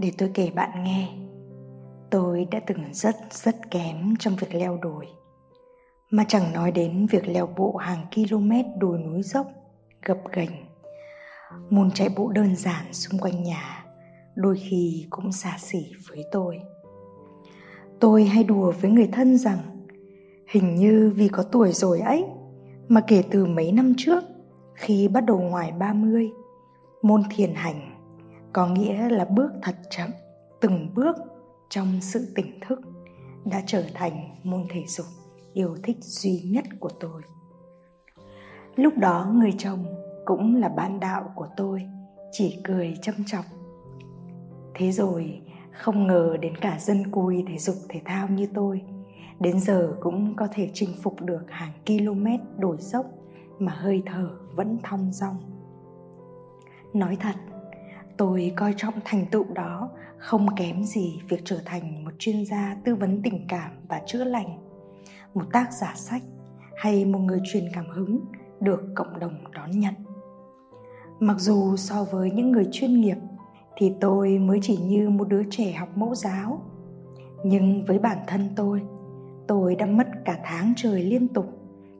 để tôi kể bạn nghe. Tôi đã từng rất rất kém trong việc leo đồi. Mà chẳng nói đến việc leo bộ hàng km đồi núi dốc, gập ghềnh. Môn chạy bộ đơn giản xung quanh nhà, đôi khi cũng xa xỉ với tôi. Tôi hay đùa với người thân rằng, hình như vì có tuổi rồi ấy, mà kể từ mấy năm trước, khi bắt đầu ngoài 30 môn thiền hành có nghĩa là bước thật chậm, từng bước trong sự tỉnh thức đã trở thành môn thể dục yêu thích duy nhất của tôi. Lúc đó người chồng cũng là bạn đạo của tôi, chỉ cười châm chọc. Thế rồi không ngờ đến cả dân cùi thể dục thể thao như tôi, đến giờ cũng có thể chinh phục được hàng km đồi dốc mà hơi thở vẫn thong dong. Nói thật tôi coi trọng thành tựu đó, không kém gì việc trở thành một chuyên gia tư vấn tình cảm và chữa lành. Một tác giả sách hay một người truyền cảm hứng được cộng đồng đón nhận. Mặc dù so với những người chuyên nghiệp thì tôi mới chỉ như một đứa trẻ học mẫu giáo. Nhưng với bản thân tôi tôi đã mất cả tháng trời liên tục.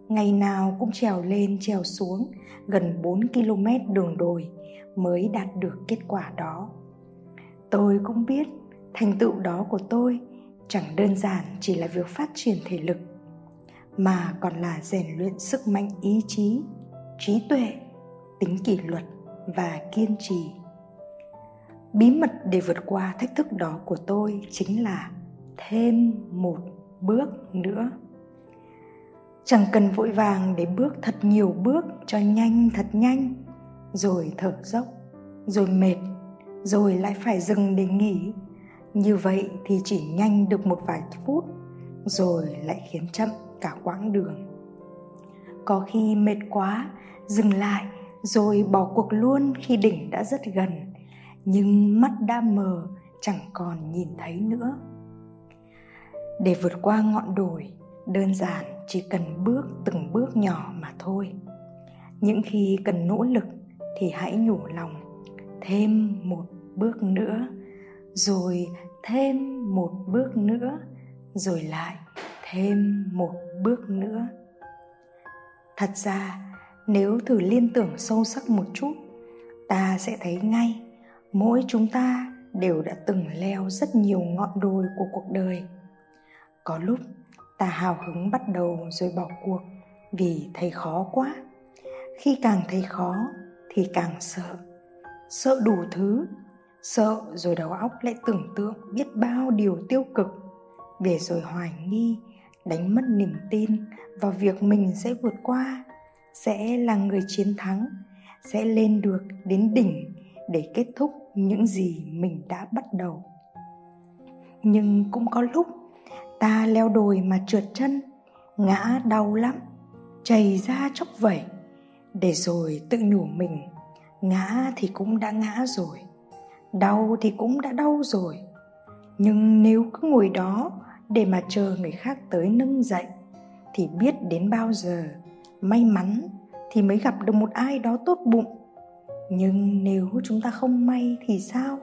Ngày nào cũng trèo lên trèo xuống gần 4 km đường đồi mới đạt được kết quả đó. Tôi cũng biết thành tựu đó của tôi chẳng đơn giản chỉ là việc phát triển thể lực, mà còn là rèn luyện sức mạnh ý chí, trí tuệ, tính kỷ luật và kiên trì. Bí mật để vượt qua thách thức đó của tôi chính là thêm một bước nữa. Chẳng cần vội vàng để bước thật nhiều bước cho nhanh thật nhanh rồi thở dốc, rồi mệt, rồi lại phải dừng để nghỉ. Như vậy thì chỉ nhanh được một vài phút, rồi lại khiến chậm cả quãng đường. Có khi mệt quá, dừng lại, rồi bỏ cuộc luôn khi đỉnh đã rất gần. Nhưng mắt đã mờ, chẳng còn nhìn thấy nữa. Để vượt qua ngọn đồi, đơn giản chỉ cần bước từng bước nhỏ mà thôi. Những khi cần nỗ lực thì hãy nhủ lòng thêm một bước nữa, rồi thêm một bước nữa, rồi lại thêm một bước nữa. Thật ra, nếu thử liên tưởng sâu sắc một chút, ta sẽ thấy ngay mỗi chúng ta đều đã từng leo rất nhiều ngọn đồi của cuộc đời. Có lúc ta hào hứng bắt đầu rồi bỏ cuộc vì thấy khó quá. Khi càng thấy khó thì càng sợ. Sợ đủ thứ. Sợ rồi đầu óc lại tưởng tượng biết bao điều tiêu cực. Để rồi hoài nghi, đánh mất niềm tin vào việc mình sẽ vượt qua, sẽ là người chiến thắng, sẽ lên được đến đỉnh để kết thúc những gì mình đã bắt đầu. Nhưng cũng có lúc, ta leo đồi mà trượt chân, ngã đau lắm, chảy ra chốc vẩy để rồi tự nhủ mình, ngã thì cũng đã ngã rồi, đau thì cũng đã đau rồi. Nhưng nếu cứ ngồi đó để mà chờ người khác tới nâng dậy, thì biết đến bao giờ, may mắn thì mới gặp được một ai đó tốt bụng. Nhưng nếu chúng ta không may thì sao?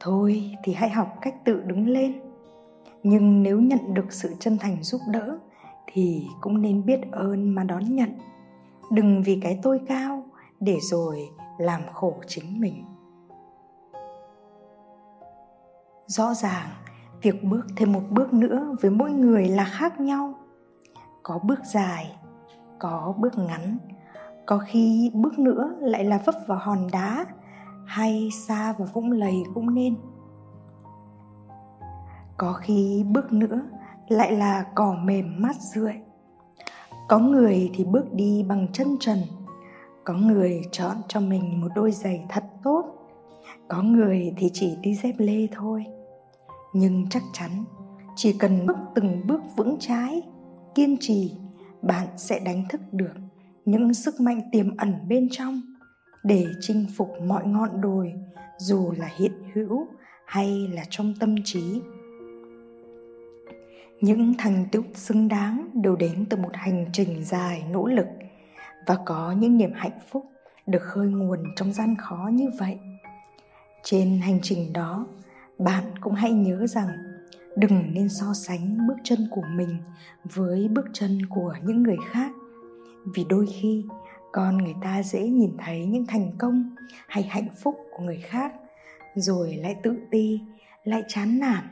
Thôi thì hãy học cách tự đứng lên. Nhưng nếu nhận được sự chân thành giúp đỡ thì cũng nên biết ơn mà đón nhận đừng vì cái tôi cao để rồi làm khổ chính mình. Rõ ràng, việc bước thêm một bước nữa với mỗi người là khác nhau. Có bước dài, có bước ngắn. Có khi bước nữa lại là vấp vào hòn đá, hay xa vào vũng lầy cũng nên. Có khi bước nữa lại là cỏ mềm mát rượi có người thì bước đi bằng chân trần. Có người chọn cho mình một đôi giày thật tốt. Có người thì chỉ đi dép lê thôi. Nhưng chắc chắn, chỉ cần bước từng bước vững trái kiên trì, bạn sẽ đánh thức được những sức mạnh tiềm ẩn bên trong để chinh phục mọi ngọn đồi, dù là hiện hữu hay là trong tâm trí những thành tựu xứng đáng đều đến từ một hành trình dài, nỗ lực. Và có những niềm hạnh phúc được khơi nguồn trong gian khó như vậy. Trên hành trình đó, bạn cũng hãy nhớ rằng đừng nên so sánh bước chân của mình với bước chân của những người khác. Vì đôi khi, con người ta dễ nhìn thấy những thành công hay hạnh phúc của người khác, rồi lại tự ti, lại chán nản.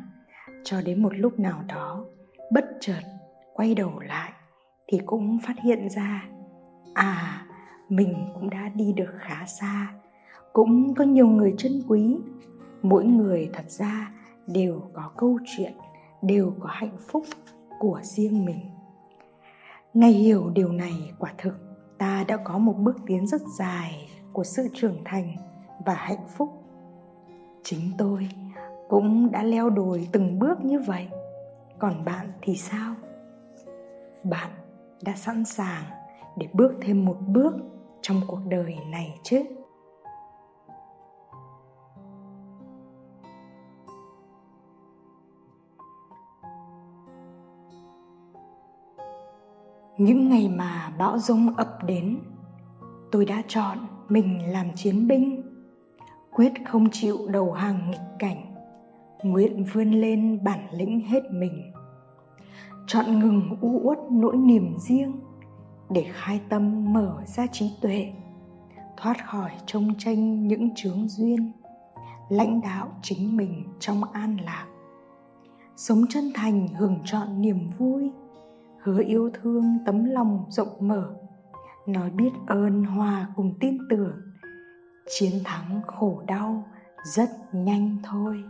Cho đến một lúc nào đó bất chợt quay đầu lại thì cũng phát hiện ra à mình cũng đã đi được khá xa. Cũng có nhiều người chân quý. Mỗi người thật ra đều có câu chuyện, đều có hạnh phúc của riêng mình. Ngày hiểu điều này, quả thực ta đã có một bước tiến rất dài của sự trưởng thành và hạnh phúc. Chính tôi cũng đã leo đồi từng bước như vậy còn bạn thì sao? Bạn đã sẵn sàng để bước thêm một bước trong cuộc đời này chứ? Những ngày mà bão rông ập đến, tôi đã chọn mình làm chiến binh, quyết không chịu đầu hàng nghịch cảnh nguyện vươn lên bản lĩnh hết mình. Chọn ngừng u uất nỗi niềm riêng để khai tâm mở ra trí tuệ, thoát khỏi trông tranh những chướng duyên, lãnh đạo chính mình trong an lạc. Sống chân thành hưởng chọn niềm vui, hứa yêu thương tấm lòng rộng mở, nói biết ơn hòa cùng tin tưởng, chiến thắng khổ đau rất nhanh thôi.